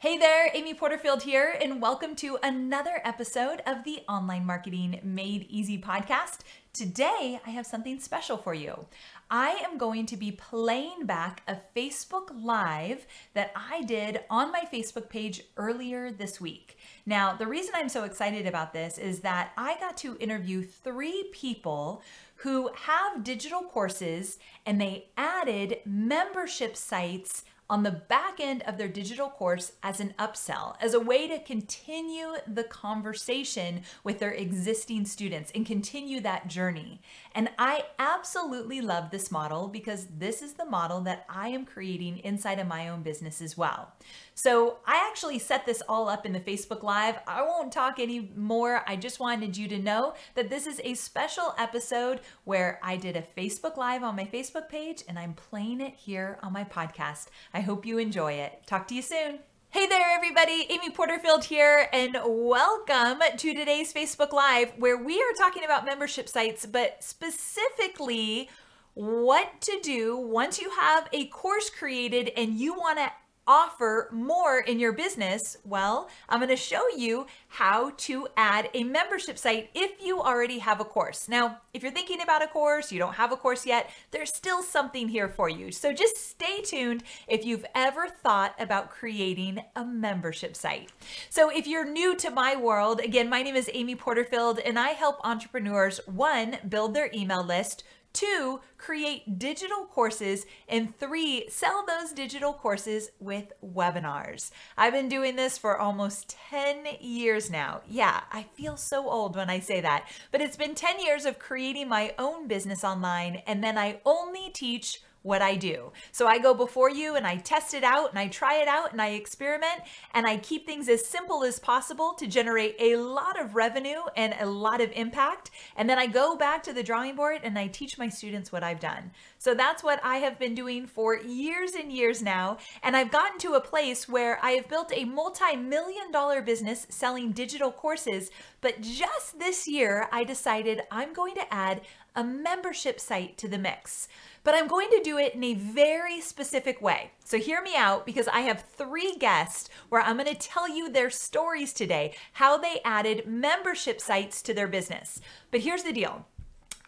Hey there, Amy Porterfield here, and welcome to another episode of the Online Marketing Made Easy podcast. Today, I have something special for you. I am going to be playing back a Facebook Live that I did on my Facebook page earlier this week. Now, the reason I'm so excited about this is that I got to interview three people who have digital courses and they added membership sites on the back end of their digital course as an upsell, as a way to continue the conversation with their existing students and continue that journey. And I absolutely love this model because this is the model that I am creating inside of my own business as well. So I actually set this all up in the Facebook Live. I won't talk anymore. I just wanted you to know that this is a special episode where I did a Facebook Live on my Facebook page and I'm playing it here on my podcast. I hope you enjoy it. Talk to you soon. Hey there, everybody. Amy Porterfield here, and welcome to today's Facebook Live, where we are talking about membership sites, but specifically what to do once you have a course created and you want to offer more in your business? Well, I'm going to show you how to add a membership site if you already have a course. Now, if you're thinking about a course, you don't have a course yet, there's still something here for you. So just stay tuned if you've ever thought about creating a membership site. So if you're new to my world, again, my name is Amy Porterfield and I help entrepreneurs one, build their email list Two, create digital courses. And three, sell those digital courses with webinars. I've been doing this for almost 10 years now. Yeah, I feel so old when I say that, but it's been 10 years of creating my own business online. And then I only teach what I do. So I go before you and I test it out and I try it out and I experiment and I keep things as simple as possible to generate a lot of revenue and a lot of impact. And then I go back to the drawing board and I teach my students what I've done. So that's what I have been doing for years and years now. And I've gotten to a place where I have built a multi million dollar business selling digital courses. But just this year, I decided I'm going to add a membership site to the mix but I'm going to do it in a very specific way. So hear me out because I have three guests where I'm going to tell you their stories today, how they added membership sites to their business. But here's the deal.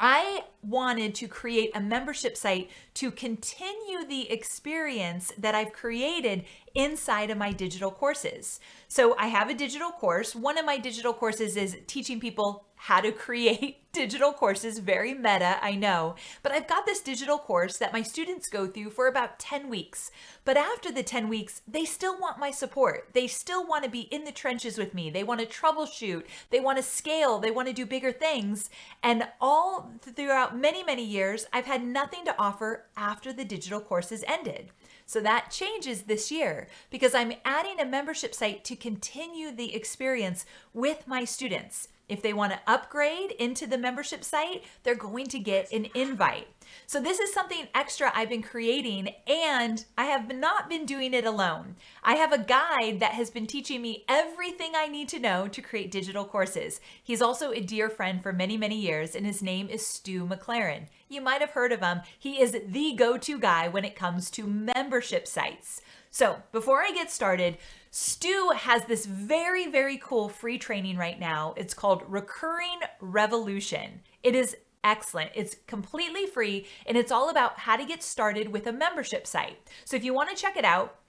I wanted to create a membership site to continue the experience that I've created inside of my digital courses. So I have a digital course. One of my digital courses is teaching people how to create digital courses, very meta, I know. But I've got this digital course that my students go through for about 10 weeks. But after the 10 weeks, they still want my support. They still want to be in the trenches with me. They want to troubleshoot, they want to scale, they want to do bigger things. And all throughout many, many years, I've had nothing to offer after the digital courses ended. So that changes this year because I'm adding a membership site to continue the experience with my students. If they want to upgrade into the membership site, they're going to get an invite. So, this is something extra I've been creating, and I have not been doing it alone. I have a guide that has been teaching me everything I need to know to create digital courses. He's also a dear friend for many, many years, and his name is Stu McLaren. You might have heard of him. He is the go to guy when it comes to membership sites. So, before I get started, Stu has this very, very cool free training right now. It's called Recurring Revolution. It is excellent. It's completely free and it's all about how to get started with a membership site. So if you want to check it out,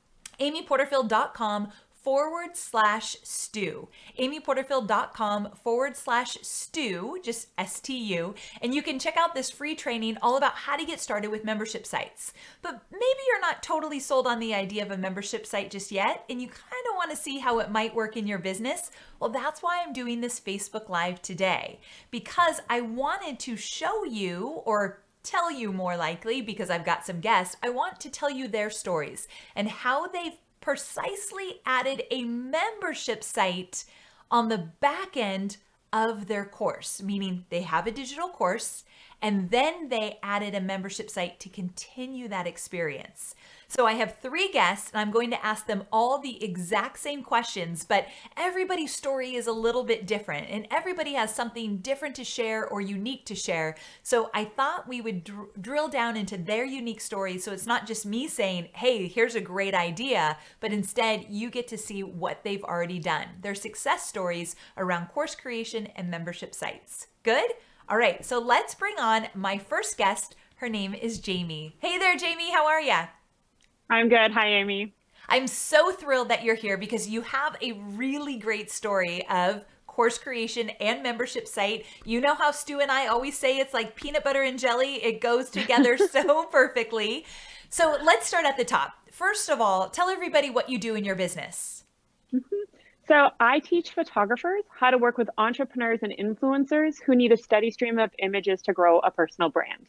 amyporterfield.com forward slash stu. amyporterfield.com forward slash stu, just S T U. And you can check out this free training all about how to get started with membership sites. But maybe you're not totally sold on the idea of a membership site just yet, and you kind of want to see how it might work in your business. Well, that's why I'm doing this Facebook Live today, because I wanted to show you or tell you more likely because I've got some guests, I want to tell you their stories and how they've precisely added a membership site on the back end of their course, meaning they have a digital course and then they added a membership site to continue that experience. So I have three guests, and I'm going to ask them all the exact same questions, but everybody's story is a little bit different, and everybody has something different to share or unique to share. So I thought we would dr- drill down into their unique stories so it's not just me saying, hey, here's a great idea, but instead you get to see what they've already done, their success stories around course creation and membership sites. Good? All right, so let's bring on my first guest. Her name is Jamie. Hey there, Jamie. How are you? I'm good. Hi, Amy. I'm so thrilled that you're here because you have a really great story of course creation and membership site. You know how Stu and I always say it's like peanut butter and jelly, it goes together so perfectly. So let's start at the top. First of all, tell everybody what you do in your business. Mm-hmm. So, I teach photographers how to work with entrepreneurs and influencers who need a steady stream of images to grow a personal brand.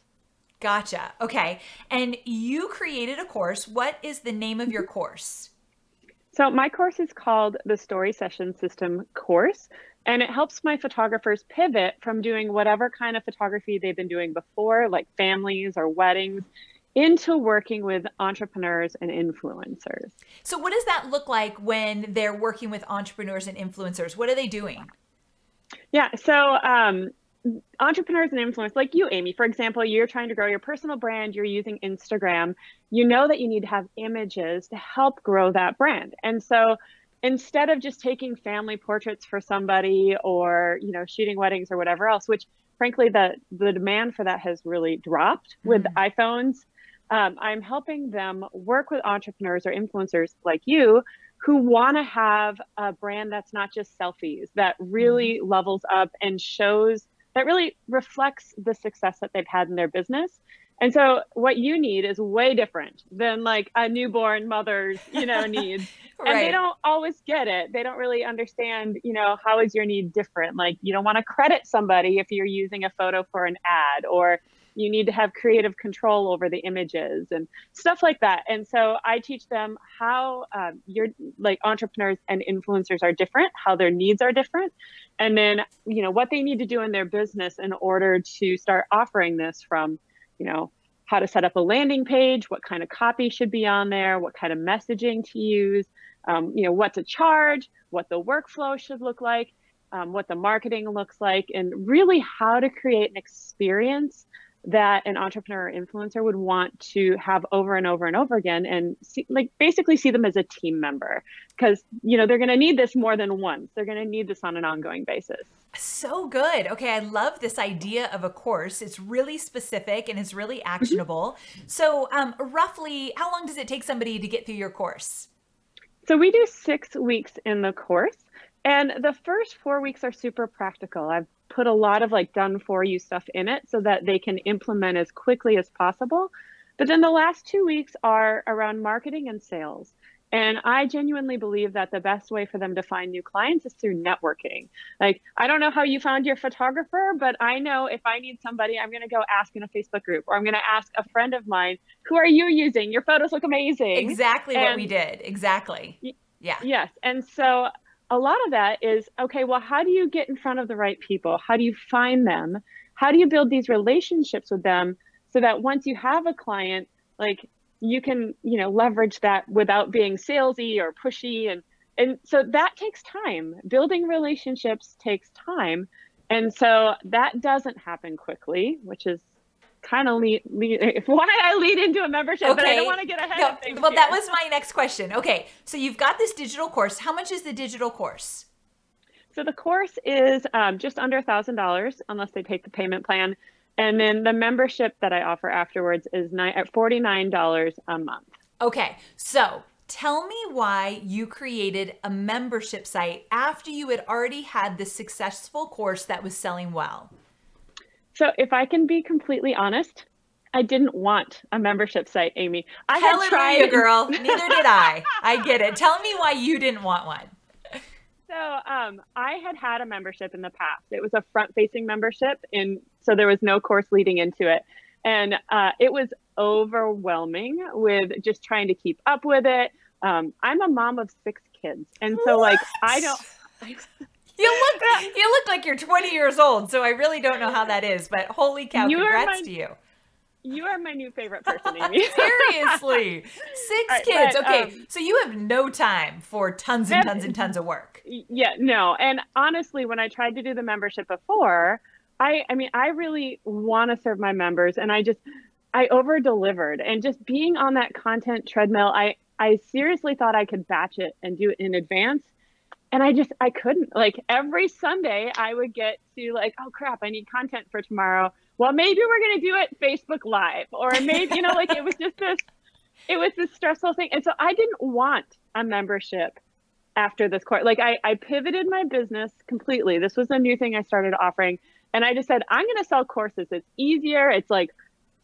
Gotcha. Okay. And you created a course. What is the name of your mm-hmm. course? So, my course is called the Story Session System course, and it helps my photographers pivot from doing whatever kind of photography they've been doing before, like families or weddings, into working with entrepreneurs and influencers. So, what does that look like when they're working with entrepreneurs and influencers? What are they doing? Yeah, so um, entrepreneurs and influencers like you amy for example you're trying to grow your personal brand you're using instagram you know that you need to have images to help grow that brand and so instead of just taking family portraits for somebody or you know shooting weddings or whatever else which frankly the the demand for that has really dropped with mm. iphones um, i'm helping them work with entrepreneurs or influencers like you who want to have a brand that's not just selfies that really mm. levels up and shows that really reflects the success that they've had in their business. And so what you need is way different than like a newborn mother's, you know, needs. right. And they don't always get it. They don't really understand, you know, how is your need different? Like you don't want to credit somebody if you're using a photo for an ad or you need to have creative control over the images and stuff like that. And so i teach them how um, your like entrepreneurs and influencers are different how their needs are different and then you know what they need to do in their business in order to start offering this from you know how to set up a landing page what kind of copy should be on there what kind of messaging to use um, you know what to charge what the workflow should look like um, what the marketing looks like and really how to create an experience that an entrepreneur or influencer would want to have over and over and over again and see, like basically see them as a team member. Because you know they're going to need this more than once. They're going to need this on an ongoing basis. So good. Okay i love this idea of a course. It's really specific and it's really mm-hmm. actionable. So um, roughly how long does it take somebody to get through your course? So we do six weeks in the course and the first four weeks are super practical. I've put a lot of like done for you stuff in it so that they can implement as quickly as possible. But then the last two weeks are around marketing and sales. And I genuinely believe that the best way for them to find new clients is through networking. Like, I don't know how you found your photographer, but I know if I need somebody, I'm going to go ask in a Facebook group or I'm going to ask a friend of mine, who are you using? Your photos look amazing. Exactly and, what we did. Exactly. Yeah. Yes. And so a lot of that is okay, well, how do you get in front of the right people? How do you find them? How do you build these relationships with them so that once you have a client, like you can, you know, leverage that without being salesy or pushy and and so that takes time. Building relationships takes time. And so that doesn't happen quickly, which is kind of lead, lead why I lead into a membership, okay. but I don't want to get ahead no, of things. Well, here. that was my next question. Okay, so you've got this digital course. How much is the digital course? So the course is um, just under a thousand dollars, unless they take the payment plan, and then the membership that I offer afterwards is nine, at forty nine dollars a month. Okay, so Tell me why you created a membership site after you had already had the successful course that was selling well. So if I can be completely honest, I didn't want a membership site, Amy. I had tried you, girl. Neither did I. I get it. Tell me why you didn't want one. So um, I had had a membership in the past. It was a front-facing membership, and so there was no course leading into it, and uh, it was overwhelming with just trying to keep up with it. Um, I'm a mom of six kids, and so what? like I don't. You look you look like you're 20 years old, so I really don't know how that is, but holy cow, You congrats my- to you. You are my new favorite person, Amy. Seriously. Six right, kids. but, okay. um, so you have no time for tons and tons and tons of work. yeah, no. And honestly, when I tried to do the membership before, I I mean, I really want to serve my members and I just I over delivered and just being on that content treadmill, I I seriously thought I could batch it and do it in advance. And I just I couldn't. Like every Sunday I would get to like, oh crap, I need content for tomorrow. Well, maybe we're gonna do it Facebook Live. Or maybe, you know, like it was just this it was this stressful thing. And so I didn't want a membership after this course. Like I, I pivoted my business completely. This was a new thing I started offering. And I just said, I'm going to sell courses. It's easier. It's like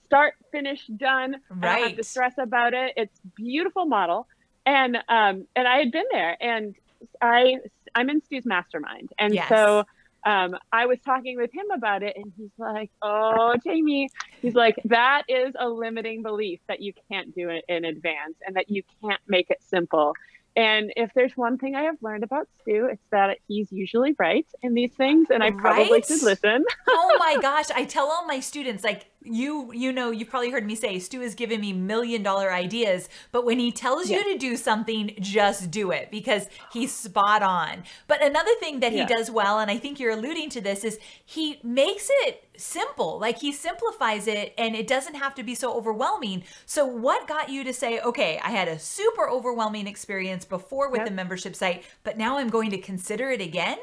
start, finish, done. I don't have to Right. stress about it. It's beautiful model. And, um, and I had been there and I, I'm in Stu's mastermind. And Yes. so, um, I was talking with him about it and he's like, Oh, Jamie, he's like, that is a limiting belief that you can't do it in advance and that you can't make it simple. And if there's one thing I have learned about Stu, it's that he's usually right in these things, and I probably Right? should listen. oh my gosh i tell all my students like you you know you've probably heard me say stu has given me million dollar ideas but when he tells Yeah. you to do something just do it because he's spot on but another thing that he does well and i think you're alluding to this is he makes it simple like he simplifies it and it doesn't have to be so overwhelming so what got you to say okay i had a super overwhelming experience before with Yep. the membership site but now i'm going to consider it again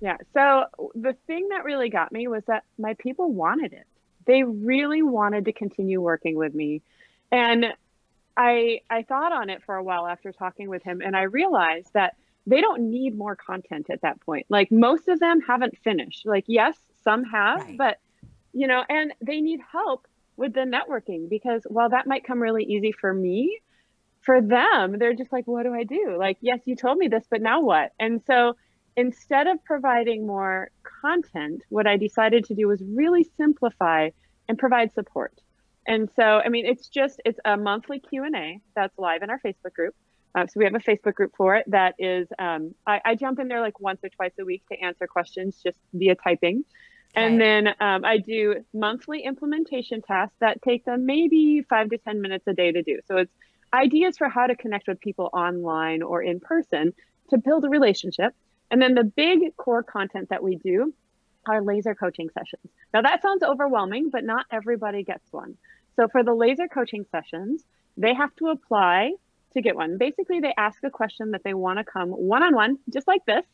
Yeah. So the thing that really got me was that my people wanted it. They really wanted to continue working with me. And I I thought on it for a while after talking with him and I realized that they don't need more content at that point. Like most of them haven't finished. Like yes, some have, Right. but you know, and they need help with the networking because while that might come really easy for me, for them, they're just like, what do I do? Like, yes, you told me this, but now what? And so instead of providing more content, what I decided to do was really simplify and provide support. And so, I mean, it's just it's a monthly Q and A that's live in our Facebook group. Uh, so we have a Facebook group for it that is um, I, I jump in there like once or twice a week to answer questions just via typing. And then um, I do monthly implementation tasks that take them maybe five to 10 minutes a day to do. So it's ideas for how to connect with people online or in person to build a relationship. And then the big core content that we do are laser coaching sessions. Now that sounds overwhelming, but not everybody gets one. So for the laser coaching sessions, they have to apply to get one. Basically, they ask a question that they want to come one on one, just like this,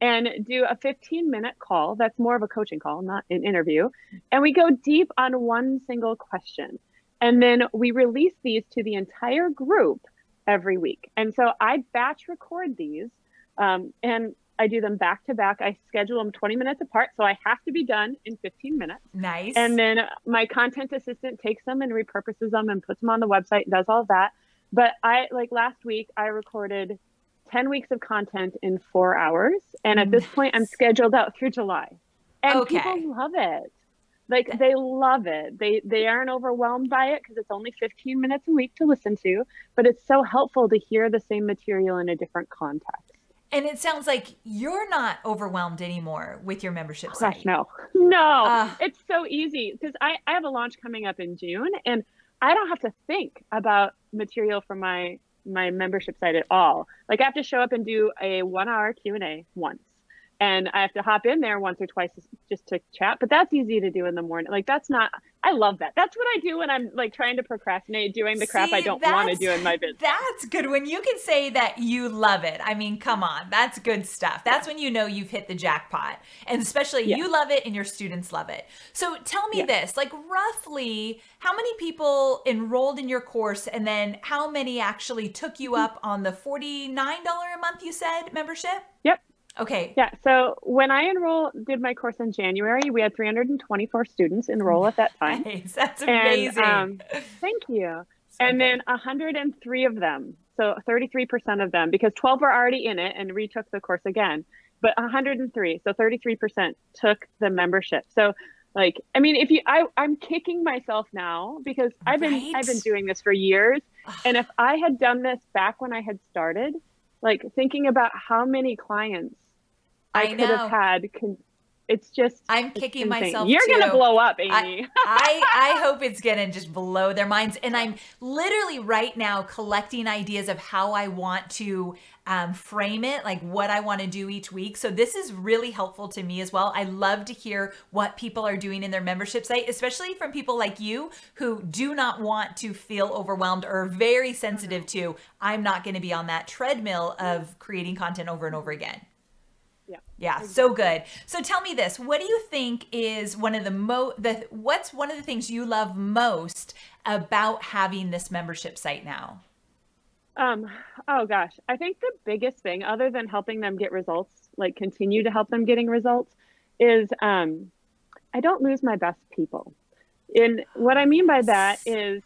and do a 15 minute call. That's more of a coaching call, not an interview. And we go deep on one single question. And then we release these to the entire group every week. And so I batch record these um, and I do them back to back. I schedule them 20 minutes apart. So I have to be done in 15 minutes. nice And then my content assistant takes them and repurposes them and puts them on the website and does all that. But I like last week, I recorded 10 weeks of content in four hours. And at this point, I'm scheduled out through July. And Okay. people love it. Like they love it. They they aren't overwhelmed by it because it's only 15 minutes a week to listen to, but it's so helpful to hear the same material in a different context. And it sounds like you're not overwhelmed anymore with your membership Gosh, site. no, no, Ah. it's so easy because I, I have a launch coming up in June and I don't have to think about material for my my membership site at all. Like I have to show up and do a one hour Q and A once, and I have to hop in there once or twice just to chat. But that's easy to do in the morning. Like that's not. I love that. That's what I do when I'm like trying to procrastinate doing the crap I don't want to do in my business. That's good. When you can say that you love it, I mean, come on, that's good stuff. That's when you know you've hit the jackpot. And especially Yeah. you love it and your students love it. So tell me Yeah. this like, roughly, how many people enrolled in your course, and then how many actually took you Hmm. up on the $49 a month you said membership? Yep. Okay. Yeah. So when I enroll, did my course in January, we had 324 students enroll at that time. Nice. That's And, amazing. um, Thank you. So and good. then 103 of them, so 33% of them, because 12 were already in it and retook the course again, but 103, so 33% took the membership. So, like, I mean, if you, I, I'm kicking myself now because I've been, Right? I've been doing this for years, and if I had done this back when I had started, like thinking about how many clients I, I could know. have had con- it's just I'm kicking myself. You're too. gonna blow up, Amy. I, I, I hope it's gonna just blow their minds. And I'm literally right now collecting ideas of how I want to um, frame it, like what I want to do each week. So this is really helpful to me as well. I love to hear what people are doing in their membership site, especially from people like you who do not want to feel overwhelmed or very sensitive to. I'm not going to be on that treadmill of creating content over and over again. Yeah. Yeah, exactly. so good. So tell me this, what do you think is one of the mo the what's one of the things you love most about having this membership site now? Um, oh gosh, I think the biggest thing other than helping them get results, like continue to help them getting results is um I don't lose my best people. And what I mean by that is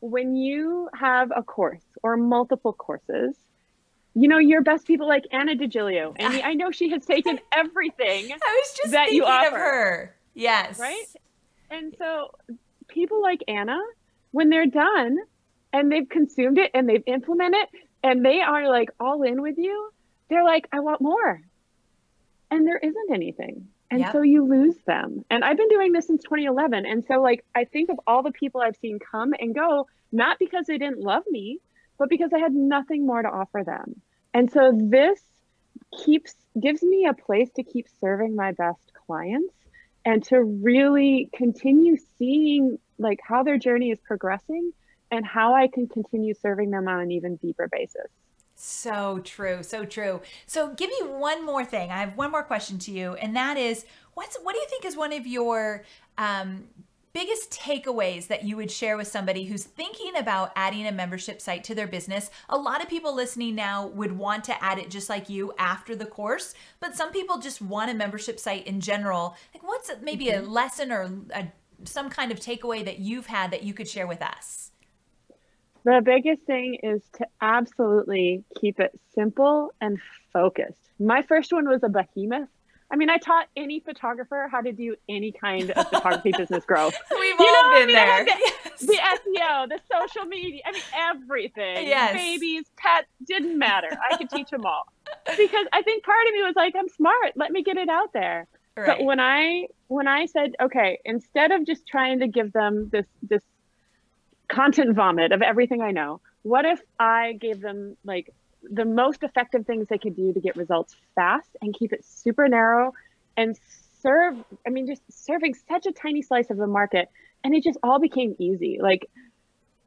when you have a course or multiple courses, you know, your best people like Anna DiGilio. And I know she has taken everything I was just that you offer. of her. Yes. Right? And so people like Anna, when they're done and they've consumed it and they've implemented it and they are like all in with you, they're like, I want more. And there isn't anything. And yep. so you lose them. And I've been doing this since 2011. And so, like, I think of all the people I've seen come and go, not because they didn't love me, but because I had nothing more to offer them. And so this keeps gives me a place to keep serving my best clients and to really continue seeing like how their journey is progressing and how I can continue serving them on an even deeper basis. So true, so true. So give me one more thing. I have one more question to you, and that is, what's what do you think is one of your um, biggest takeaways that you would share with somebody who's thinking about adding a membership site to their business? A lot of people listening now would want to add it just like you after the course, but some people just want a membership site in general. Like, what's maybe mm-hmm. a lesson or a, some kind of takeaway that you've had that you could share with us? The biggest thing is to absolutely keep it simple and focused. My first one was a behemoth I mean, I taught any photographer how to do any kind of photography business growth. We've you all been I mean? there. The, yes. the, SEO, the social media, I mean, everything. Yes. Babies, pets, didn't matter. I could teach them all. Because I think part of me was like, I'm smart. Let me get it out there. Right. But when I when I said, okay, instead of just trying to give them this this content vomit of everything I know, what if I gave them like the most effective things they could do to get results fast and keep it super narrow and serve i mean just serving such a tiny slice of the market and it just all became easy like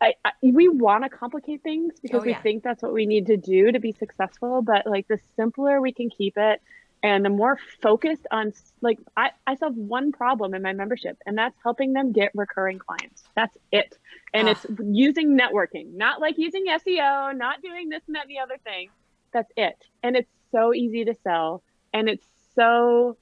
I, I we want to complicate things because oh, yeah. we think that's what we need to do to be successful but like the simpler we can keep it and the more focused on like I, I solve one problem in my membership and that's helping them get recurring clients that's it and ah. it's using networking not like using seo not doing this and that and the other thing that's it and it's so easy to sell and it's so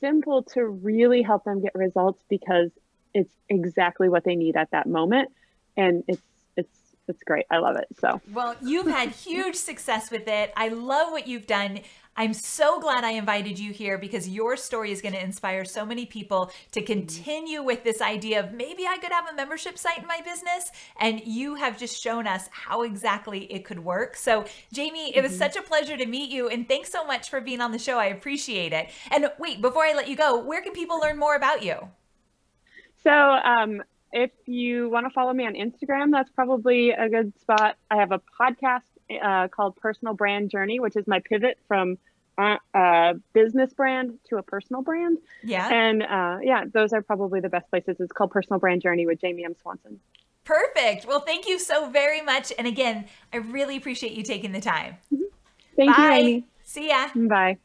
simple to really help them get results because it's exactly what they need at that moment and it's it's it's great. I love it. So, well, you've had huge success with it. I love what you've done. I'm so glad I invited you here because your story is going to inspire so many people to continue with this idea of maybe I could have a membership site in my business. And you have just shown us how exactly it could work. So, Jamie, it was mm-hmm. such a pleasure to meet you. And thanks so much for being on the show. I appreciate it. And wait, before I let you go, where can people learn more about you? So, um, if you want to follow me on Instagram, that's probably a good spot. I have a podcast uh, called Personal Brand Journey, which is my pivot from uh, a business brand to a personal brand. Yeah. And uh, yeah, those are probably the best places. It's called Personal Brand Journey with Jamie M. Swanson. Perfect. Well, thank you so very much. And again, I really appreciate you taking the time. Mm-hmm. Thank Bye. you, Amy. See ya. Bye.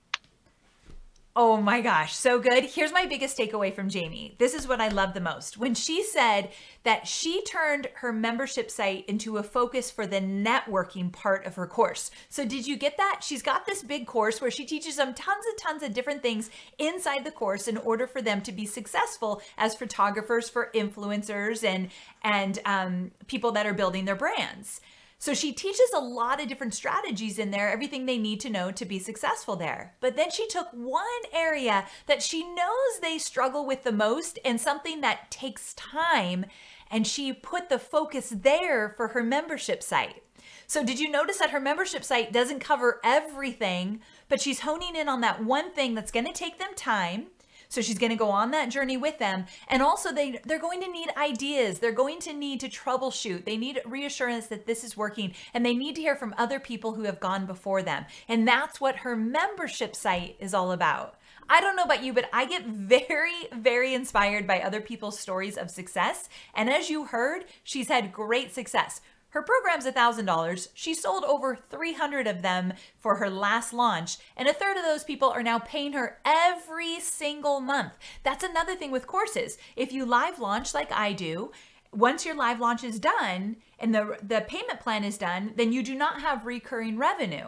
Oh my gosh, so good. Here's my biggest takeaway from Jamie. This is what I love the most. When she said that she turned her membership site into a focus for the networking part of her course. So, did you get that? She's got this big course where she teaches them tons and tons of different things inside the course in order for them to be successful as photographers for influencers and and um, people that are building their brands. So she teaches a lot of different strategies in there, everything they need to know to be successful there. But then she took one area that she knows they struggle with the most and something that takes time, and she put the focus there for her membership site. So, did you notice that her membership site doesn't cover everything, but she's honing in on that one thing that's going to take them time? So she's going to go on that journey with them. And also they they're going to need ideas. They're going to need to troubleshoot. They need reassurance that this is working and they need to hear from other people who have gone before them. And that's what her membership site is all about. I don't know about you, but I get very, very inspired by other people's stories of success. And as you heard, she's had great success. Her program's $1,000. She sold over 300 of them for her last launch, and a third of those people are now paying her every single month. That's another thing with courses. If you live launch like I do, once your live launch is done and the the payment plan is done, then you do not have recurring revenue.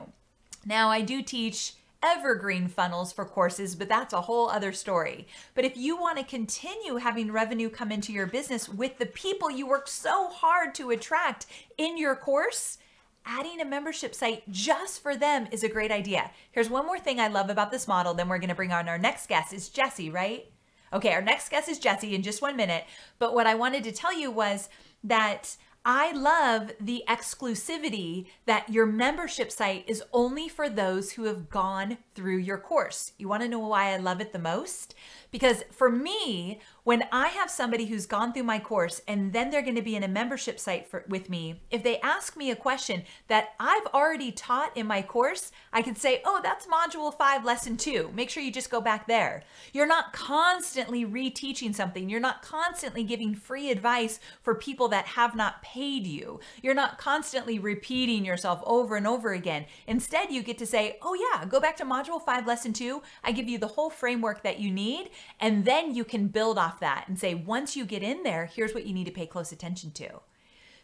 Now, I do teach evergreen funnels for courses, but that's a whole other story. But if you want to continue having revenue come into your business with the people you worked so hard to attract in your course, adding a membership site just for them is a great idea. Here's one more thing I love about this model, then we're going to bring on our next guest is Jesse, right? Okay, our next guest is Jesse in just one minute. But what I wanted to tell you was that I love the exclusivity that your membership site is only for those who have gone through your course. You want to know why I love it the most? Because for me, when I have somebody who's gone through my course and then they're going to be in a membership site for, with me, if they ask me a question that I've already taught in my course, I can say, oh, that's module five, lesson two. Make sure you just go back there. You're not constantly reteaching something. You're not constantly giving free advice for people that have not paid you. You're not constantly repeating yourself over and over again. Instead, you get to say, oh, yeah, go back to module five, lesson two. I give you the whole framework that you need. And then you can build off that and say, once you get in there, here's what you need to pay close attention to.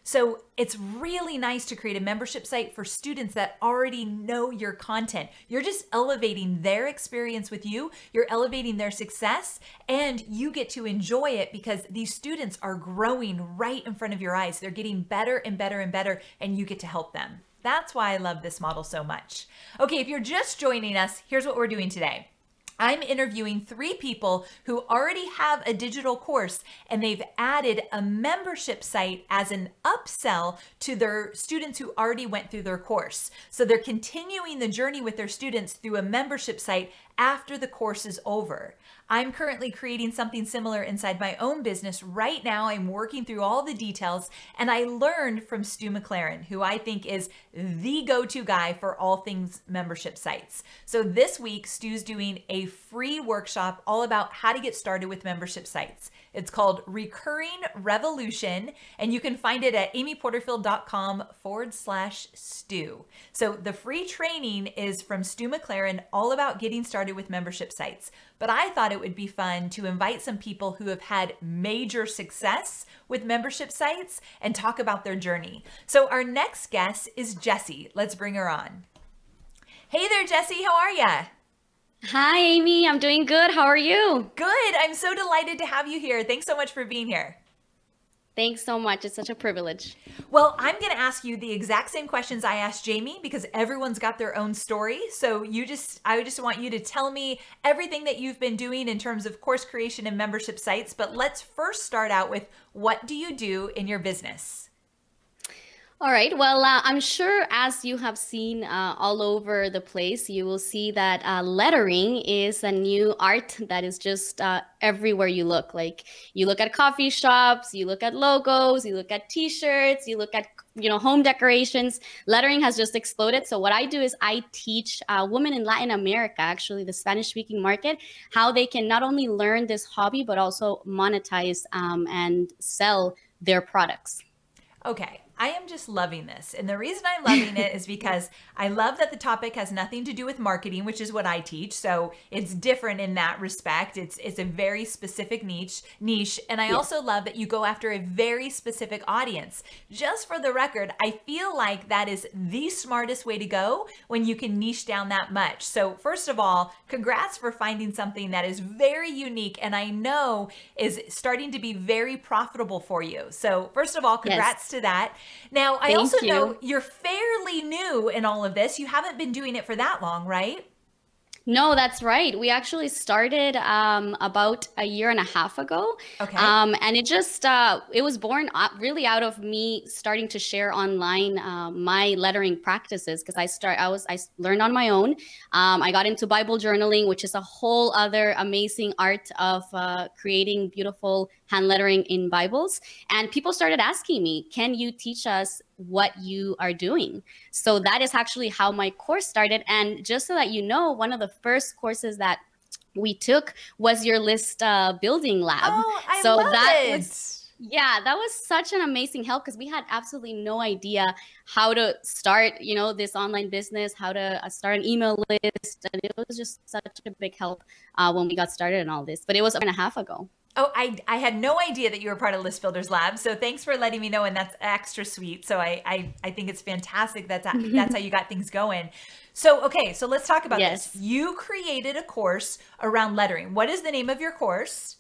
So it's really nice to create a membership site for students that already know your content. You're just elevating their experience with you, you're elevating their success, and you get to enjoy it because these students are growing right in front of your eyes. They're getting better and better and better, and you get to help them. That's why I love this model so much. Okay, if you're just joining us, here's what we're doing today. I'm interviewing three people who already have a digital course and they've added a membership site as an upsell to their students who already went through their course. So they're continuing the journey with their students through a membership site after the course is over. I'm currently creating something similar inside my own business right now. I'm working through all the details, and I learned from Stu McLaren, who I think is the go to guy for all things membership sites. So this week, Stu's doing a free workshop all about how to get started with membership sites. It's called Recurring Revolution, and you can find it at amyporterfield.com forward slash Stu. So the free training is from Stu McLaren, all about getting started with membership sites. But I thought it would be fun to invite some people who have had major success with membership sites and talk about their journey. So our next guest is Jessie. Let's bring her on. Hey there, Jessie. How are ya? Hi, Amy. I'm doing good. How are you? Good. I'm so delighted to have you here. Thanks so much for being here. Thanks so much. It's such a privilege. Well, I'm going to ask you the exact same questions I asked Jamie because everyone's got their own story. So you just I just want you to tell me everything that you've been doing in terms of course creation and membership sites, but let's first start out with what do you do in your business? All right. Well, uh, I'm sure as you have seen uh, all over the place, you will see that uh, lettering is a new art that is just uh, everywhere you look. Like you look at coffee shops, you look at logos, you look at T-shirts, you look at you know home decorations. Lettering has just exploded. So what I do is I teach uh, women in Latin America, actually the Spanish-speaking market, how they can not only learn this hobby but also monetize um, and sell their products. Okay, I am just loving this. And the reason I'm loving it is because I love that the topic has nothing to do with marketing, which is what I teach. So it's different in that respect. It's it's a very specific niche niche. And I also love that you go after a very specific audience. Just for the record, I feel like that is the smartest way to go when you can niche down that much. So first of all, congrats for finding something that is very unique and I know is starting to be very profitable for you. So first of all, congrats yes. to that. Now, I Thank also you. know you're fairly new in all of this. You haven't been doing it for that long, right? No, that's right. We actually started um, about a year and a half ago. Okay. Um, and it just, uh, it was born really out of me starting to share online uh, my lettering practices because I start, I was, I learned on my own. Um, I got into Bible journaling, which is a whole other amazing art of uh, creating beautiful hand lettering in Bibles. And people started asking me, can you teach us what you are doing. So that is actually how my course started. And just so that you know, one of the first courses that we took was your list uh, building lab. Oh, I so love that it. was yeah that was such an amazing help because we had absolutely no idea how to start you know this online business how to uh, start an email list and it was just such a big help uh, when we got started and all this but it was a and a half ago Oh, I, I had no idea that you were part of List Builders Lab. So thanks for letting me know, and that's extra sweet. So I I, I think it's fantastic. That's that's how you got things going. So okay, so let's talk about Yes. this. You created a course around lettering. What is the name of your course?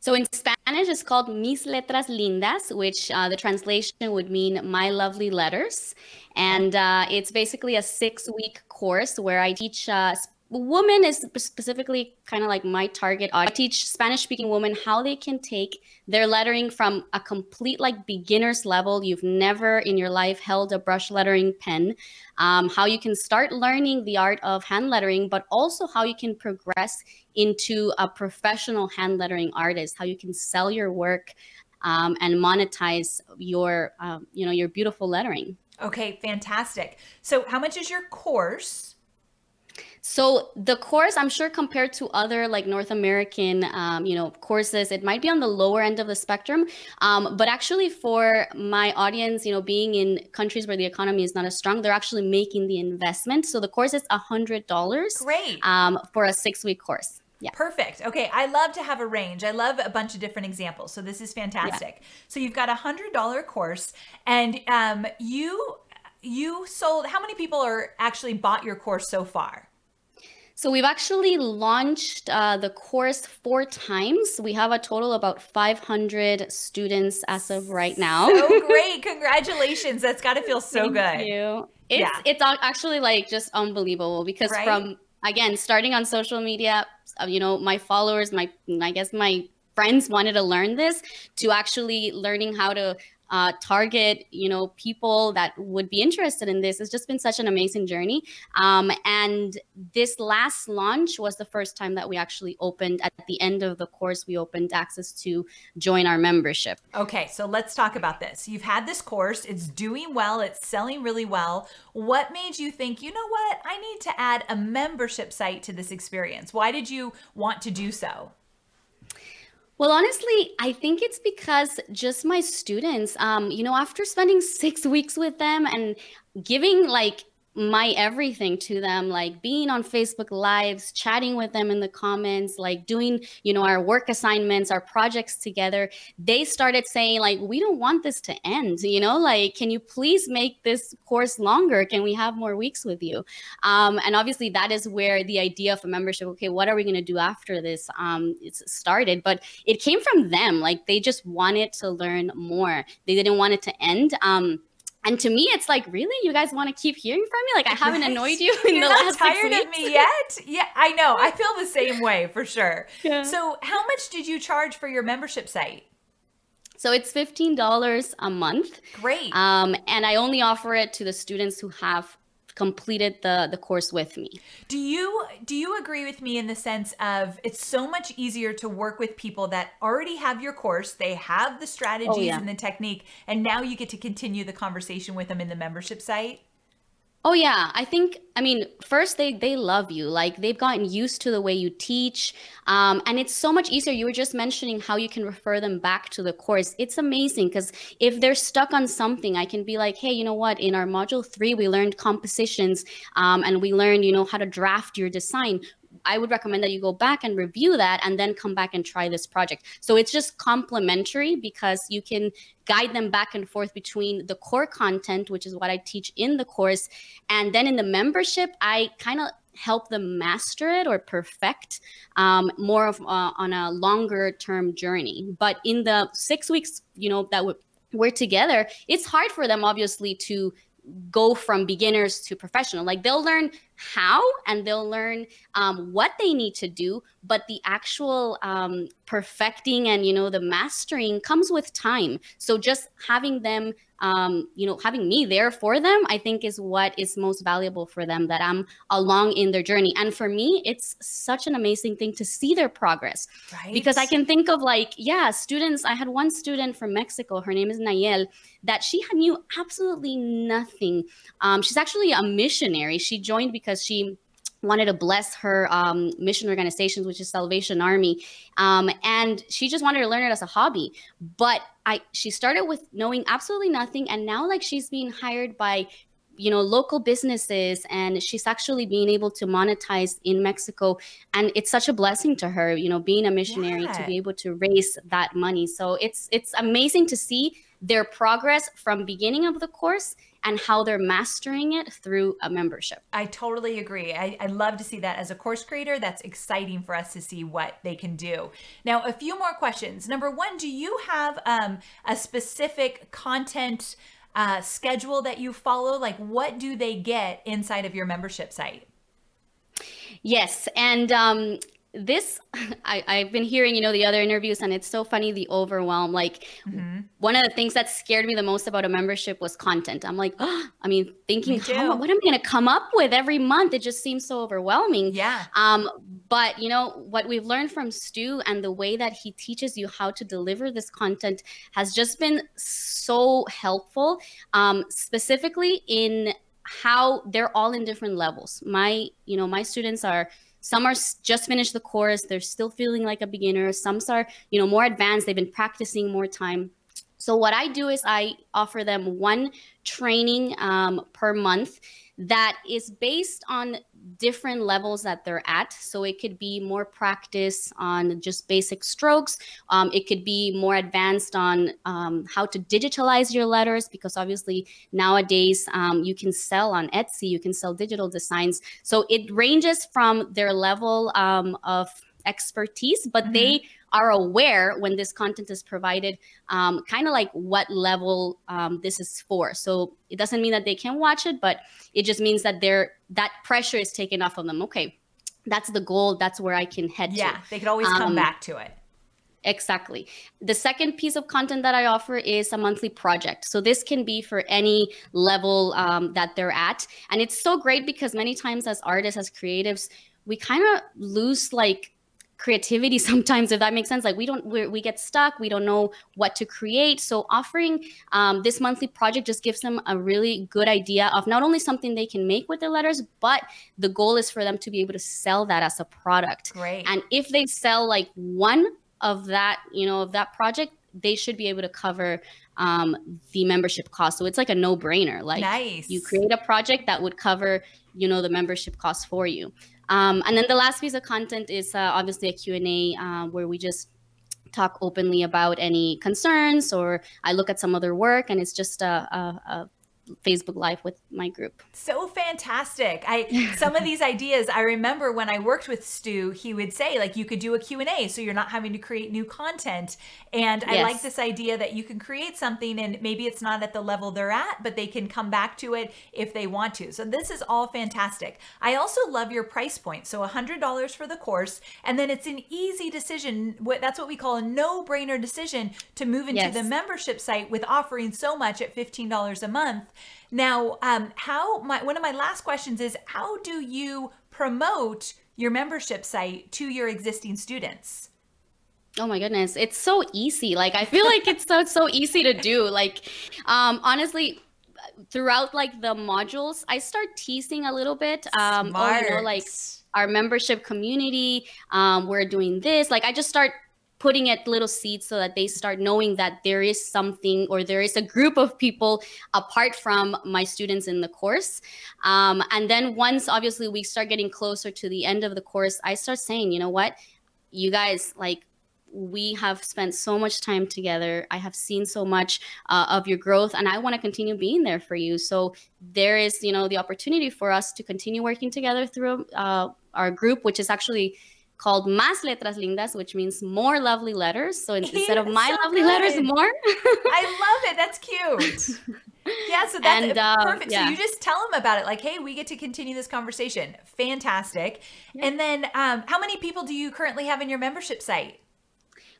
So in Spanish, it's called Mis Letras Lindas, which uh, the translation would mean My Lovely Letters. And uh, it's basically a six week course where I teach. Uh, women is specifically kind of like my target audience. I teach Spanish speaking women how they can take their lettering from a complete like beginner's level. You've never in your life held a brush lettering pen, um, how you can start learning the art of hand lettering, but also how you can progress into a professional hand lettering artist, how you can sell your work um, and monetize your, um, you know, your beautiful lettering. Okay, fantastic. So how much is your course? So the course, I'm sure compared to other like North American, um, you know, courses, it might be on the lower end of the spectrum. Um, but actually, for my audience, you know, being in countries where the economy is not as strong, they're actually making the investment. So the course is a hundred dollars Great. um, for a six week course. Yeah. Perfect. Okay, I love to have a range. I love a bunch of different examples. So this is fantastic. So you've got a hundred dollar course, and um, you you sold. How many people are actually bought your course so far? So we've actually launched uh, the course four times. We have a total about 500 students as of right now. So great! Congratulations. That's got to feel so Thank good. you. It's Yeah. it's actually like just unbelievable because Right? from again starting on social media, uh, you know, my followers, my I guess my friends wanted to learn this to actually learning how to uh, target you know people that would be interested in this it's just been such an amazing journey um, and this last launch was the first time that we actually opened at the end of the course we opened access to join our membership Okay, so let's talk about this. You've had this course, it's doing well, it's selling really well. What made you think, you know what, I need to add a membership site to this experience? Why did you want to do so? Well, honestly, I think it's because just my students, um, you know, after spending six weeks with them and giving like my everything to them, like being on Facebook Lives, chatting with them in the comments, like doing, you know, our work assignments, our projects together, they started saying, like, we don't want this to end, you know, like, can you please make this course longer? Can we have more weeks with you? Um, and obviously, that is where the idea of a membership, okay, what are we going to do after this? Um, it's started, but it came from them. Like, they just wanted to learn more, they didn't want it to end. Um, and to me, it's like, really, you guys want to keep hearing from me? Like, I haven't annoyed you in You're the not last tired of me yet? Yeah, I know. I feel the same way for sure. Yeah. So, how much did you charge for your membership site? So it's fifteen dollars a month, Great. um, and I only offer it to the students who have completed the the course with me. Do you do you agree with me in the sense of it's so much easier to work with people that already have your course, they have the oh, strategies Oh, yeah. and the technique, and now you get to continue the conversation with them in the membership site? Oh yeah, I think I mean first they they love you like they've gotten used to the way you teach, um, and it's so much easier. You were just mentioning how you can refer them back to the course. It's amazing because if they're stuck on something, I can be like, hey, you know what? In our module three, we learned compositions, um, and we learned you know how to draft your design. I would recommend that you go back and review that and then come back and try this project. So it's just complementary because you can guide them back and forth between the core content, which is what I teach in the course, and then in the membership, I kind of help them master it or perfect um, more of uh, on a longer term journey. But in the six weeks, you know, that we're, we're together, it's hard for them obviously to go from beginners to professional. Like they'll learn how and they'll learn um, what they need to do, but the actual um, perfecting and you know the mastering comes with time. So just having them um, you know, having me there for them, I think is what is most valuable for them that I'm along in their journey. And for me, it's such an amazing thing to see their progress right. because I can think of like, yeah, students. I had one student from Mexico, her name is Nayel, that she knew absolutely nothing. Um, she's actually a missionary. She joined because she wanted to bless her um, mission organizations, which is Salvation Army, um, and she just wanted to learn it as a hobby. But I, she started with knowing absolutely nothing, and now like she's being hired by you know local businesses. And she's actually being able to monetize in mexico. And it's such a blessing to her you know being a missionary yeah. to be able to raise that money. So it's it's amazing to see their progress from beginning of the course and how they're mastering it through a membership. I totally agree. I, I love to see that as a course creator. That's exciting for us to see what they can do. Now, a few more questions. Number one, do you have um, a specific content uh, schedule that you follow? Like, what do they get inside of your membership site? Yes, and um, this I, i've been hearing you know the other interviews and it's so funny the overwhelm. Like mm-hmm. one of the things that scared me the most about a membership was content. I'm like oh, i mean thinking how, what am i going to come up with every month? It just seems so overwhelming. Yeah. Um but you know what we've learned from stu and the way that he teaches you how to deliver this content has just been so helpful um specifically in how they're all in different levels. My you know my students are some are just finished the course. They're still feeling like a beginner. Some are you know more advanced. They've been practicing more time. So what i do is i offer them one training um, per month that is based on different levels that they're at. So it could be more practice on just basic strokes. Um, it could be more advanced on um, how to digitalize your letters because obviously nowadays um, you can sell on Etsy, you can sell digital designs. So it ranges from their level um, of expertise, but mm-hmm. they are aware when this content is provided, um, kind of like what level um, this is for. So it doesn't mean that they can watch it, but it just means that they're that pressure is taken off of them. Okay, that's the goal. That's where I can head yeah, to. they could always come um, back to it. Exactly. The second piece of content that I offer is a monthly project. So this can be for any level um, that they're at. And it's so great because many times as artists, as creatives, we kind of lose like creativity sometimes if that makes sense. Like we don't we get stuck. We don't know what to create. So offering um, this monthly project just gives them a really good idea of not only something they can make with their letters but the goal is for them to be able to sell that as a product. Great. And if they sell like one of that you know of that project they should be able to cover um, the membership cost. So it's like a no-brainer. Like nice. you create a project that would cover you know the membership cost for you um, and then the last piece of content is uh, obviously a Q&A uh, where we just talk openly about any concerns or I look at some other work and it's just a, a, a Facebook Live with my group. So fantastic. I some of these ideas I remember when I worked with Stu, he would say like you could do a Q&A so you're not having to create new content. And I yes. like this idea that you can create something and maybe it's not at the level they're at, but they can come back to it if they want to. So this is all fantastic. I also love your price point. So $100 for the course and then it's an easy decision. That's what we call a no-brainer decision to move into yes. the membership site with offering so much at $15 a month now, um, how my one of my last questions is how do you promote your membership site to your existing students? Oh my goodness, it's so easy. Like I feel like it's so so easy to do. Like um honestly, throughout like the modules, I start teasing a little bit. Um Smart. oh, you know, like our membership community, um, we're doing this. Like I just start putting it little seeds so that they start knowing that there is something or there is a group of people apart from my students in the course. Um, and then once obviously we start getting closer to the end of the course, I start saying, you know what, you guys like we have spent so much time together. I have seen so much uh, of your growth, and I want to continue being there for you. So there is, you know, the opportunity for us to continue working together through uh, our group, which is actually called Más Letras Lindas, which means more lovely letters. So instead of my so lovely good. letters, more. I love it. That's cute. Yeah, so that's and, uh, perfect. Yeah. So you just tell them about it, like, hey, we get to continue this conversation. Fantastic. Yeah. And then, um, how many people do you currently have in your membership site?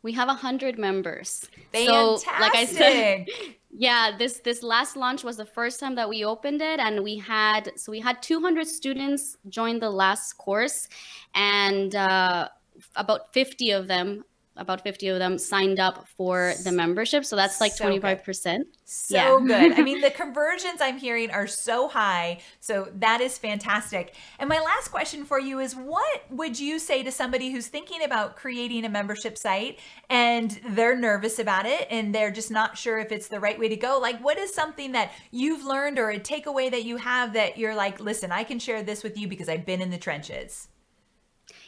We have a hundred members. Fantastic. So, like I said, yeah, this this last launch was the first time that we opened it, and we had so we had 200 students join the last course, and uh, about 50 of them about 50 of them signed up for the membership. So that's like so 25%. Good. So yeah. good. I mean, the conversions I'm hearing are so high. So that is fantastic. And my last question for you is what would you say to somebody who's thinking about creating a membership site and they're nervous about it and they're just not sure if it's the right way to go? Like, what is something that you've learned or a takeaway that you have that you're like, listen, I can share this with you because I've been in the trenches?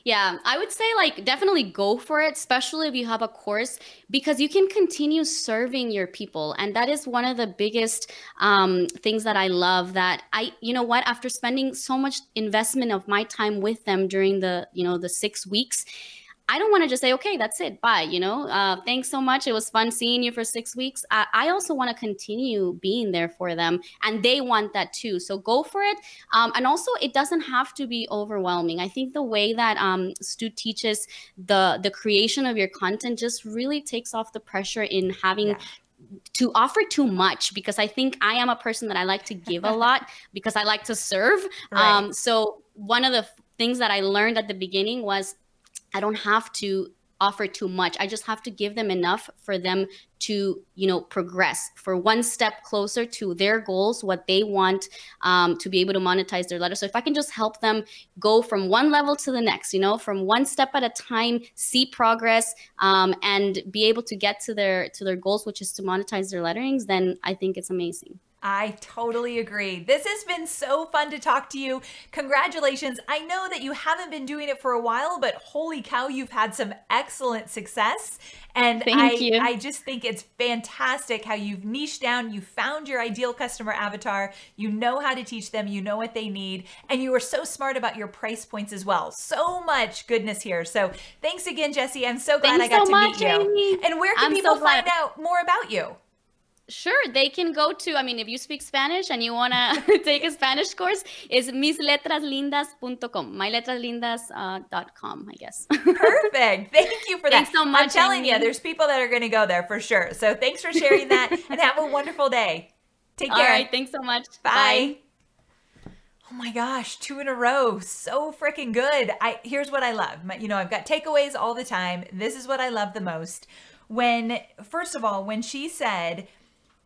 Yeah, I would say like definitely go for it, especially if you have a course, because you can continue serving your people. And that is one of the biggest um, things that I love that I, you know what, after spending so much investment of my time with them during the, you know, the six weeks, I don't want to just say, okay, that's it, bye. You know, uh, thanks so much. It was fun seeing you for six weeks. I, I, also want to continue being there for them, and they want that too. So go for it. Um, and also, it doesn't have to be overwhelming. I think the way that um, Stu teaches the the creation of your content just really takes off the pressure in having yeah to offer too much because I think I am a person that I like to give a lot because I like to serve. Right. Um, so one of the things that I learned at the beginning was I don't have to offer too much. I just have to give them enough for them to, you know, progress for one step closer to their goals, what they want um, to be able to monetize their letter. So if I can just help them go from one level to the next, you know, from one step at a time, see progress, um, and be able to get to their to their goals, which is to monetize their letterings, then I think it's amazing. I totally agree. This has been so fun to talk to you. Congratulations. I know that you haven't been doing it for a while, but holy cow, you've had some excellent success. And Thank I, you. I just think it's fantastic how you've niched down, you found your ideal customer avatar, you know how to teach them, you know what they need, and you are so smart about your price points as well. So much goodness here. So thanks again, Jesse. I'm so glad Thanks I got so to meet you. Amy. And where can I'm people so find out more about you? Sure, they can go to, I mean, if you speak Spanish and you want to take a Spanish course, is misletraslindas.com, myletraslindas.com, uh, I guess. Perfect. Thank you for that. Thanks so much. I'm telling Amy. you, there's people that are going to go there for sure. So thanks for sharing that and have a wonderful day. Take care. All right. Thanks so much. Bye. Bye. Oh my gosh, two in a row. So freaking good. I here's what I love. My, you know, I've got takeaways all the time. This is what I love the most. When first of all, when she said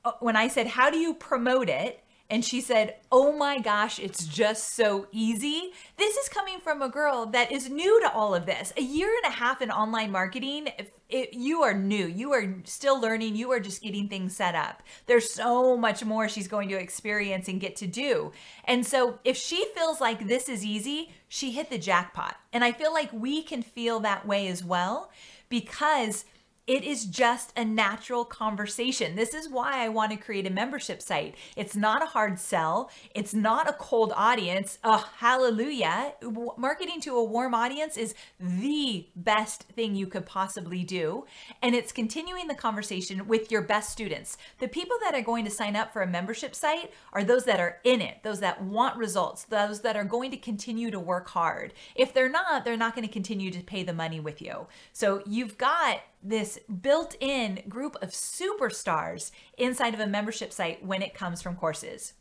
Uh, when I said, How do you promote it? And she said, Oh my gosh, it's just so easy. This is coming from a girl that is new to all of this. A year and a half in online marketing, if you are new. You are still learning. You are just getting things set up. There's so much more she's going to experience and get to do. And so if she feels like this is easy, she hit the jackpot. And I feel like we can feel that way as well because it is just a natural conversation. This is why I want to create a membership site. It's not a hard sell, it's not a cold audience. Oh, hallelujah. Marketing to a warm audience is the best thing you could possibly do. And it's continuing the conversation with your best students. The people that are going to sign up for a membership site are those that are in it, those that want results, those that are going to continue to work hard. If they're not, they're not going to continue to pay the money with you. So you've got this built in group of superstars inside of a membership site when it comes from courses.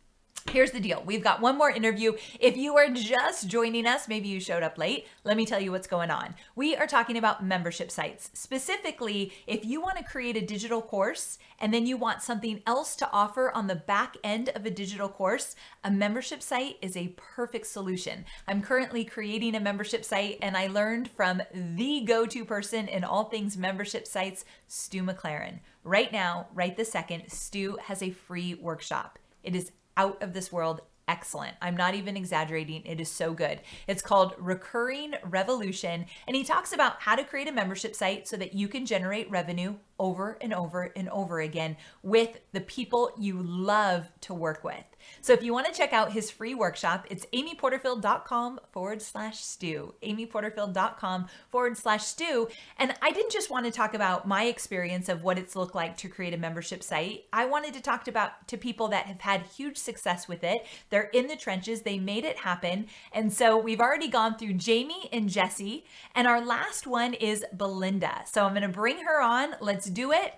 Here's the deal. We've got one more interview. If you are just joining us, maybe you showed up late, let me tell you what's going on. We are talking about membership sites. Specifically, if you want to create a digital course and then you want something else to offer on the back end of a digital course, a membership site is a perfect solution. I'm currently creating a membership site and I learned from the go to person in all things membership sites, Stu McLaren. Right now, right this second, Stu has a free workshop. It is out of this world excellent. I'm not even exaggerating. It is so good. It's called Recurring Revolution. And he talks about how to create a membership site so that you can generate revenue over and over and over again with the people you love to work with. So if you want to check out his free workshop, it's amyporterfield.com forward slash stu. amyporterfield.com forward slash stu. And I didn't just want to talk about my experience of what it's looked like to create a membership site. I wanted to talk about to people that have had huge success with it. They're in the trenches, they made it happen. And so we've already gone through Jamie and Jesse, and our last one is Belinda. So I'm going to bring her on. Let's do it.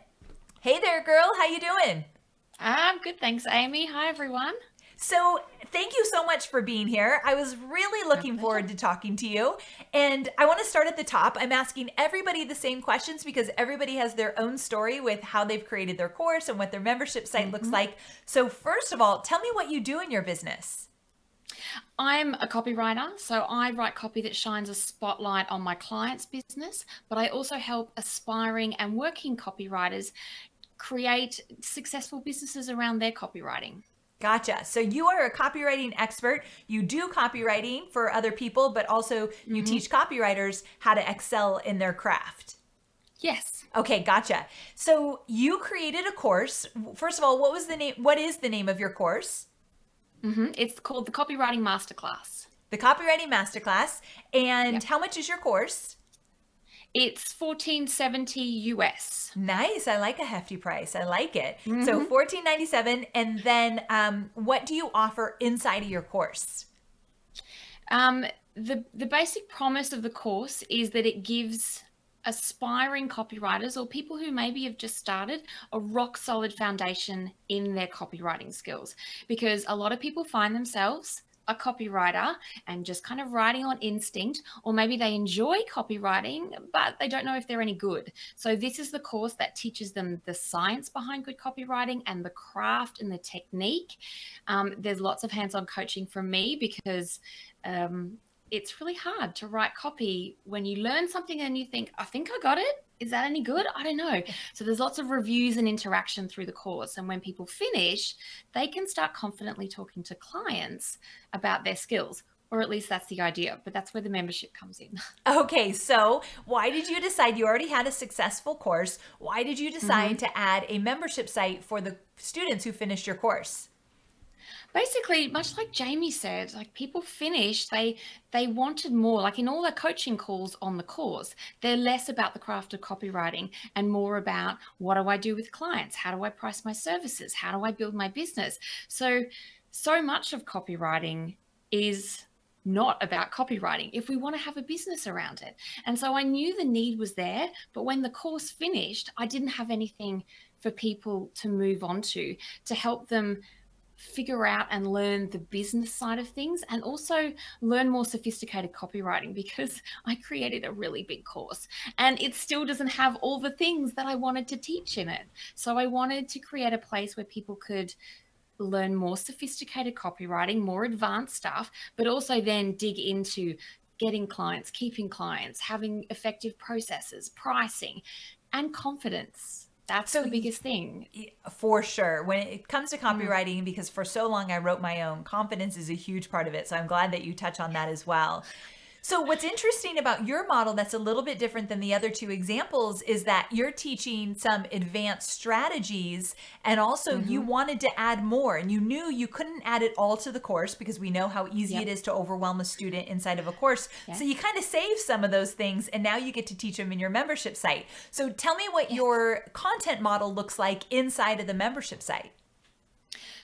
Hey there, girl. How you doing? I'm good, thanks, Amy. Hi, everyone. So, thank you so much for being here. I was really looking forward to talking to you. And I want to start at the top. I'm asking everybody the same questions because everybody has their own story with how they've created their course and what their membership site mm-hmm. looks like. So, first of all, tell me what you do in your business. I'm a copywriter, so I write copy that shines a spotlight on my client's business, but I also help aspiring and working copywriters create successful businesses around their copywriting. Gotcha. So you are a copywriting expert. You do copywriting for other people, but also you mm-hmm. teach copywriters how to excel in their craft. Yes. Okay, gotcha. So you created a course. First of all, what was the name? What is the name of your course? Mm-hmm. It's called the Copywriting Masterclass. The Copywriting Masterclass. And yep. how much is your course? It's 1470 US. Nice. I like a hefty price. I like it. Mm-hmm. So 1497 and then um, what do you offer inside of your course? Um, the the basic promise of the course is that it gives aspiring copywriters or people who maybe have just started a rock solid foundation in their copywriting skills because a lot of people find themselves a copywriter and just kind of writing on instinct, or maybe they enjoy copywriting, but they don't know if they're any good. So, this is the course that teaches them the science behind good copywriting and the craft and the technique. Um, there's lots of hands on coaching from me because um, it's really hard to write copy when you learn something and you think, I think I got it. Is that any good? I don't know. So there's lots of reviews and interaction through the course. And when people finish, they can start confidently talking to clients about their skills. Or at least that's the idea, but that's where the membership comes in. Okay, so why did you decide you already had a successful course? Why did you decide mm-hmm. to add a membership site for the students who finished your course? Basically much like jamie said like people finished they they wanted more. Like in all the coaching calls on the course they're less about the craft of copywriting and more about what do i do with clients? How do i price my services? How do i build my business? So so much of copywriting is not about copywriting if we want to have a business around it. And so I knew the need was there, but when the course finished, I didn't have anything for people to move on to to help them figure out and learn the business side of things and also learn more sophisticated copywriting because I created a really big course and it still doesn't have all the things that I wanted to teach in it. So I wanted to create a place where people could learn more sophisticated copywriting, more advanced stuff, but also then dig into getting clients, keeping clients, having effective processes, pricing, and confidence that's so the biggest thing. For sure. When it comes to mm. copywriting, mm. because for so long I wrote my own, confidence is a huge part of it. So I'm glad that you touch on that as well. So, what's interesting about your model that's a little bit different than the other two examples is that you're teaching some advanced strategies, and also mm-hmm. you wanted to add more, and you knew you couldn't add it all to the course because we know how easy yep. it is to overwhelm a student inside of a course. So, you kind of save some of those things, and now you get to teach them in your membership site. So, tell me what yes. your content model looks like inside of the membership site.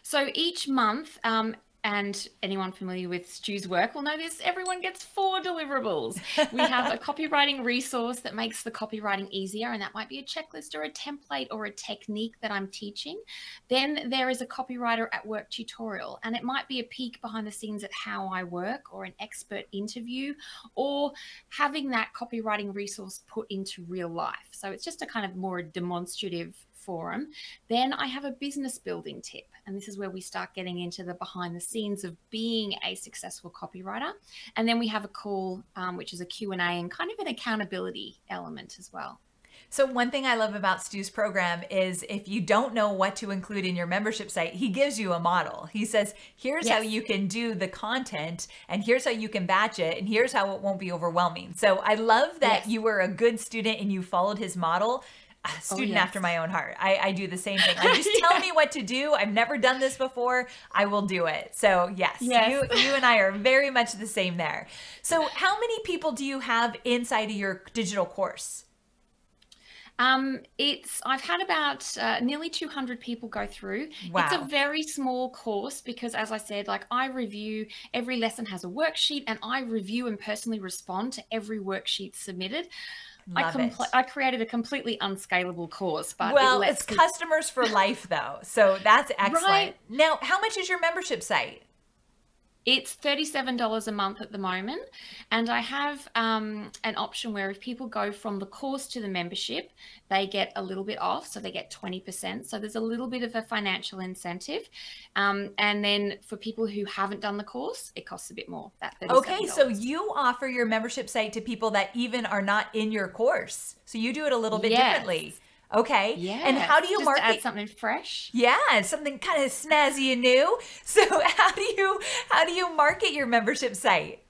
So each month, um, and anyone familiar with Stu's work will know this, everyone gets four deliverables. We have a copywriting resource that makes the copywriting easier, and that might be a checklist or a template or a technique that I'm teaching. Then there is a copywriter at work tutorial, and it might be a peek behind the scenes at how I work or an expert interview or having that copywriting resource put into real life. So it's just a kind of more demonstrative forum. Then I have a business building tip, and this is where we start getting into the behind the scenes of being a successful copywriter. And then we have a call, um, which is a Q&A and kind of an accountability element as well. So, one thing I love about Stu's program is if you don't know what to include in your membership site, he gives you a model. He says, here's yes. how you can do the content, and here's how you can batch it, and here's how it won't be overwhelming. So, I love that yes. you were a good student and you followed his model student oh, yes. after my own heart. I, I do the same thing. Like, just yeah. tell me what to do. I've never done this before. I will do it. So yes, yes. you you and I are very much the same there. So how many people do you have inside of your digital course? Um, it's I've had about uh, nearly 200 people go through. Wow. It's a very small course because, as I said, like I review every lesson has a worksheet, and I review and personally respond to every worksheet submitted. I, compl- I created a completely unscalable course, but well, it it's customers for life though, so that's excellent. Right. Now, how much is your membership site? It's $37 a month at the moment. And I have um, an option where if people go from the course to the membership, they get a little bit off. So they get 20%. So there's a little bit of a financial incentive. Um, and then for people who haven't done the course, it costs a bit more. That okay. So you offer your membership site to people that even are not in your course. So you do it a little bit yes. differently. Okay. Yeah. And how do you Just market add something fresh? Yeah, something kind of snazzy and new. So how do you how do you market your membership site?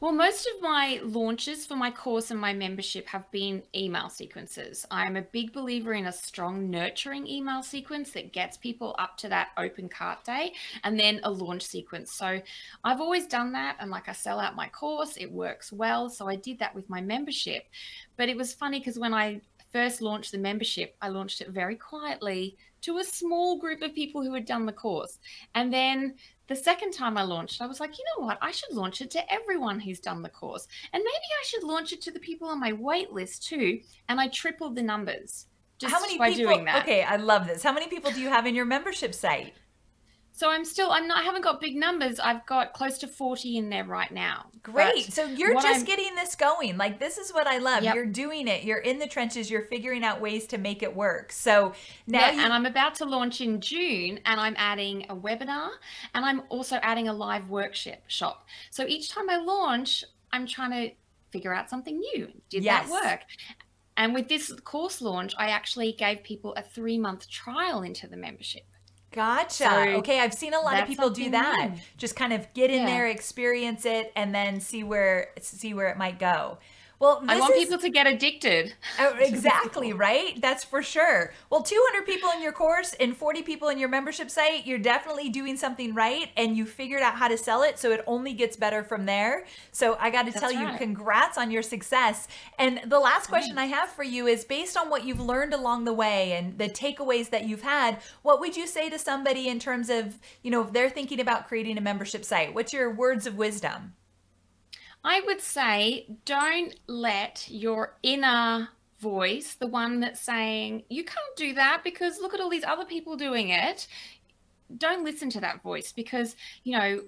Well, most of my launches for my course and my membership have been email sequences. I'm a big believer in a strong nurturing email sequence that gets people up to that open cart day and then a launch sequence. So I've always done that. And like I sell out my course, it works well. So I did that with my membership. But it was funny because when I first launched the membership, I launched it very quietly to a small group of people who had done the course. And then the second time I launched, I was like, you know what? I should launch it to everyone who's done the course. And maybe I should launch it to the people on my wait list too. And I tripled the numbers just How many by people, doing that. Okay, I love this. How many people do you have in your membership site? So I'm still I'm not I haven't got big numbers. I've got close to 40 in there right now. Great. But so you're just I'm, getting this going. Like this is what I love. Yep. You're doing it. You're in the trenches. You're figuring out ways to make it work. So now yeah, you... and I'm about to launch in June and I'm adding a webinar and I'm also adding a live workshop shop. So each time I launch, I'm trying to figure out something new. Did yes. that work? And with this course launch, I actually gave people a 3-month trial into the membership. Gotcha. So okay, I've seen a lot of people do that. New. Just kind of get in yeah. there, experience it, and then see where see where it might go. Well, I want is, people to get addicted. Oh, exactly, right? That's for sure. Well, 200 people in your course and 40 people in your membership site, you're definitely doing something right and you figured out how to sell it. So it only gets better from there. So I got to tell right. you, congrats on your success. And the last question I have for you is based on what you've learned along the way and the takeaways that you've had, what would you say to somebody in terms of, you know, if they're thinking about creating a membership site? What's your words of wisdom? I would say don't let your inner voice, the one that's saying, you can't do that because look at all these other people doing it. Don't listen to that voice because, you know,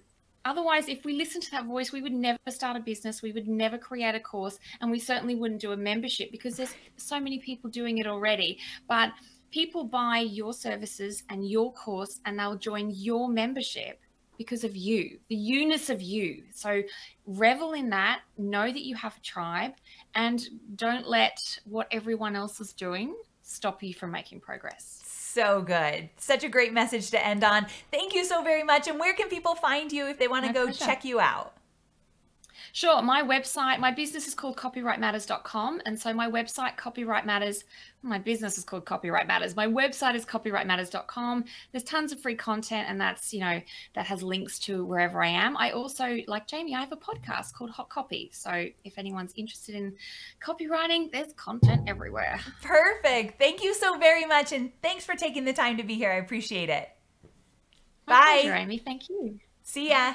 otherwise, if we listen to that voice, we would never start a business, we would never create a course, and we certainly wouldn't do a membership because there's so many people doing it already. But people buy your services and your course and they'll join your membership because of you, the you-ness of you. So revel in that, know that you have a tribe, and don't let what everyone else is doing stop you from making progress. So good. Such a great message to end on. Thank you so very much. And where can people find you if they want to go pleasure. check you out? Sure. My website, my business is called copywritematters.com. And so my website, Copywrite Matters, my business is called Copywrite Matters. My website is copywritematters.com. There's tons of free content, and that's, you know, that has links to wherever I am. I also, like Jamie, I have a podcast called Hot Copy. So if anyone's interested in copywriting, there's content everywhere. Perfect. Thank you so very much. And thanks for taking the time to be here. I appreciate it. My Bye. Pleasure, Amy. Thank you. See ya.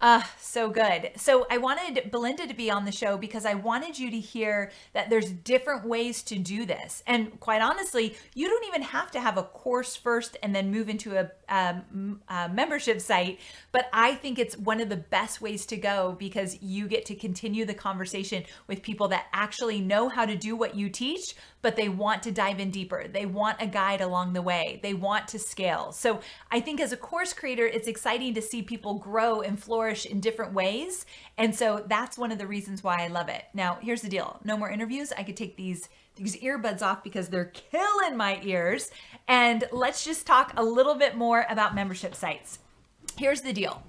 Uh, so good. So I wanted Belinda to be on the show because I wanted you to hear that there's different ways to do this. And quite honestly, you don't even have to have a course first and then move into a, a membership site. But I think it's one of the best ways to go because you get to continue the conversation with people that actually know how to do what you teach, but they want to dive in deeper. They want a guide along the way. They want to scale. So I think as a course creator, it's exciting to see people grow and flourish in different ways. And so that's one of the reasons why I love it. Now, here's the deal. No more interviews. I could take these these earbuds off because they're killing my ears. And let's just talk a little bit more about membership sites. Here's the deal.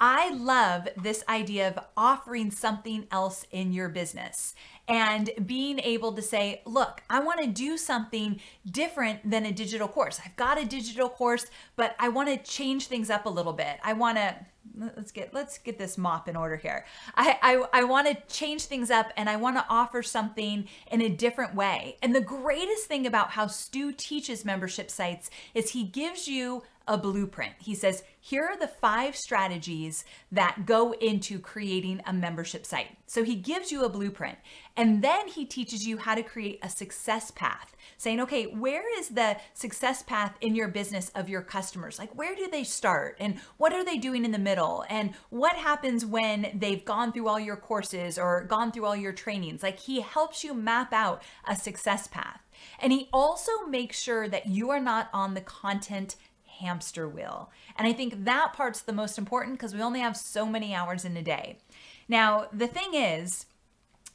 I love this idea of offering something else in your business and being able to say, look, I want to do something different than a digital course. I've got a digital course, but I want to change things up a little bit. I want to let's get let's get this mop in order here. I I, I want to change things up and I want to offer something in a different way. And the greatest thing about how Stu teaches membership sites is he gives you a blueprint. He says, here are the five strategies that go into creating a membership site. So he gives you a blueprint and then he teaches you how to create a success path, saying, okay, where is the success path in your business of your customers? Like, where do they start and what are they doing in the middle? And what happens when they've gone through all your courses or gone through all your trainings? Like, he helps you map out a success path. And he also makes sure that you are not on the content hamster wheel. And I think that part's the most important because we only have so many hours in a day. Now, the thing is,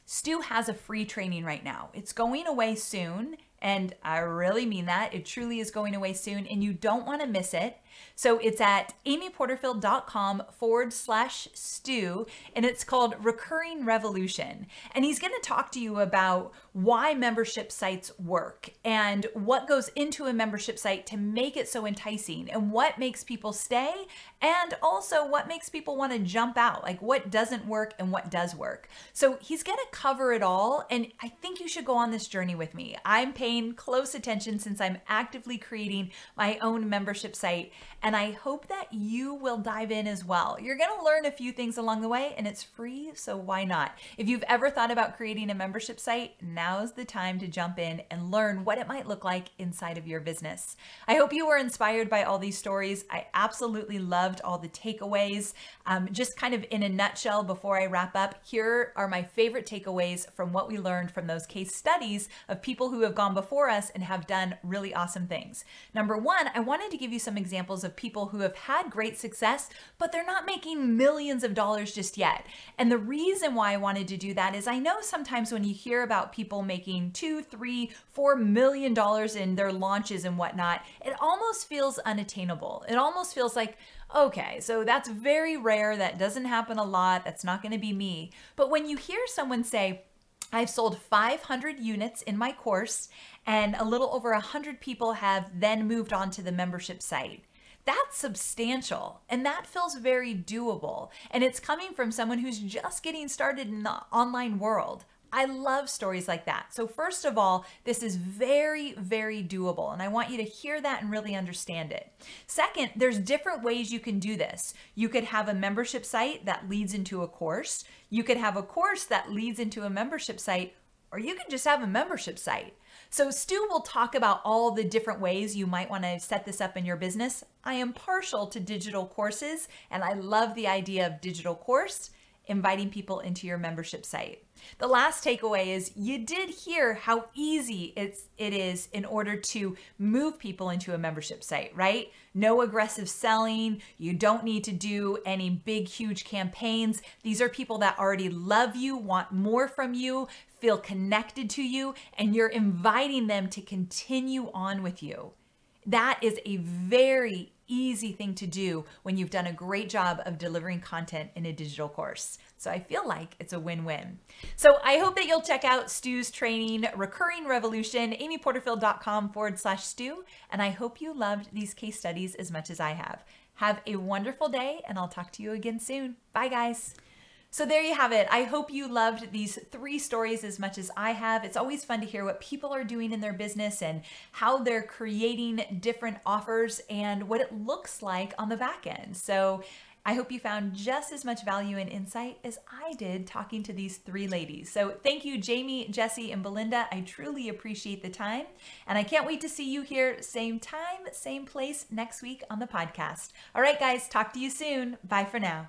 Stu has a free training right now. It's going away soon. And I really mean that. It truly is going away soon, and you don't want to miss it. So it's at amyporterfield.com forward slash Stu, and it's called Recurring Revolution. And he's going to talk to you about why membership sites work and what goes into a membership site to make it so enticing and what makes people stay and also what makes people want to jump out, like what doesn't work and what does work. So he's going to cover it all, and I think you should go on this journey with me. I'm paying close attention since I'm actively creating my own membership site and I hope that you will dive in as well. You're going to learn a few things along the way, and it's free, so why not? If you've ever thought about creating a membership site, now's the time to jump in and learn what it might look like inside of your business. I hope you were inspired by all these stories. I absolutely loved all the takeaways. Um, just kind of in a nutshell, before I wrap up, here are my favorite takeaways from what we learned from those case studies of people who have gone before us and have done really awesome things. Number one, I wanted to give you some examples of people who have had great success, but they're not making millions of dollars just yet. And the reason why I wanted to do that is I know sometimes when you hear about people making two, three, four million dollars in their launches and whatnot, it almost feels unattainable. It almost feels like, okay, so that's very rare. That doesn't happen a lot. That's not going to be me. But when you hear someone say, I've sold 500 units in my course, and a little over 100 people have then moved on to the membership site. That's substantial and that feels very doable. And it's coming from someone who's just getting started in the online world. I love stories like that. So, first of all, this is very, very doable, and I want you to hear that and really understand it. Second, there's different ways you can do this. You could have a membership site that leads into a course, you could have a course that leads into a membership site, or you can just have a membership site. So, Stu will talk about all the different ways you might want to set this up in your business. I am partial to digital courses, and I love the idea of digital course inviting people into your membership site. The last takeaway is you did hear how easy it's it is in order to move people into a membership site, right? No aggressive selling, you don't need to do any big huge campaigns. These are people that already love you, want more from you, feel connected to you, and you're inviting them to continue on with you. That is a very easy thing to do when you've done a great job of delivering content in a digital course. So I feel like it's a win win. So I hope that you'll check out Stu's training, Recurring Revolution, amyporterfield.com forward slash Stu. And I hope you loved these case studies as much as I have. Have a wonderful day, and I'll talk to you again soon. Bye, guys. So there you have it. I hope you loved these three stories as much as I have. It's always fun to hear what people are doing in their business and how they're creating different offers and what it looks like on the back end. So I hope you found just as much value and insight as I did talking to these three ladies. So thank you, Jamie, Jesse, and Belinda. I truly appreciate the time. And I can't wait to see you here, same time, same place next week on the podcast. All right, guys, talk to you soon. Bye for now.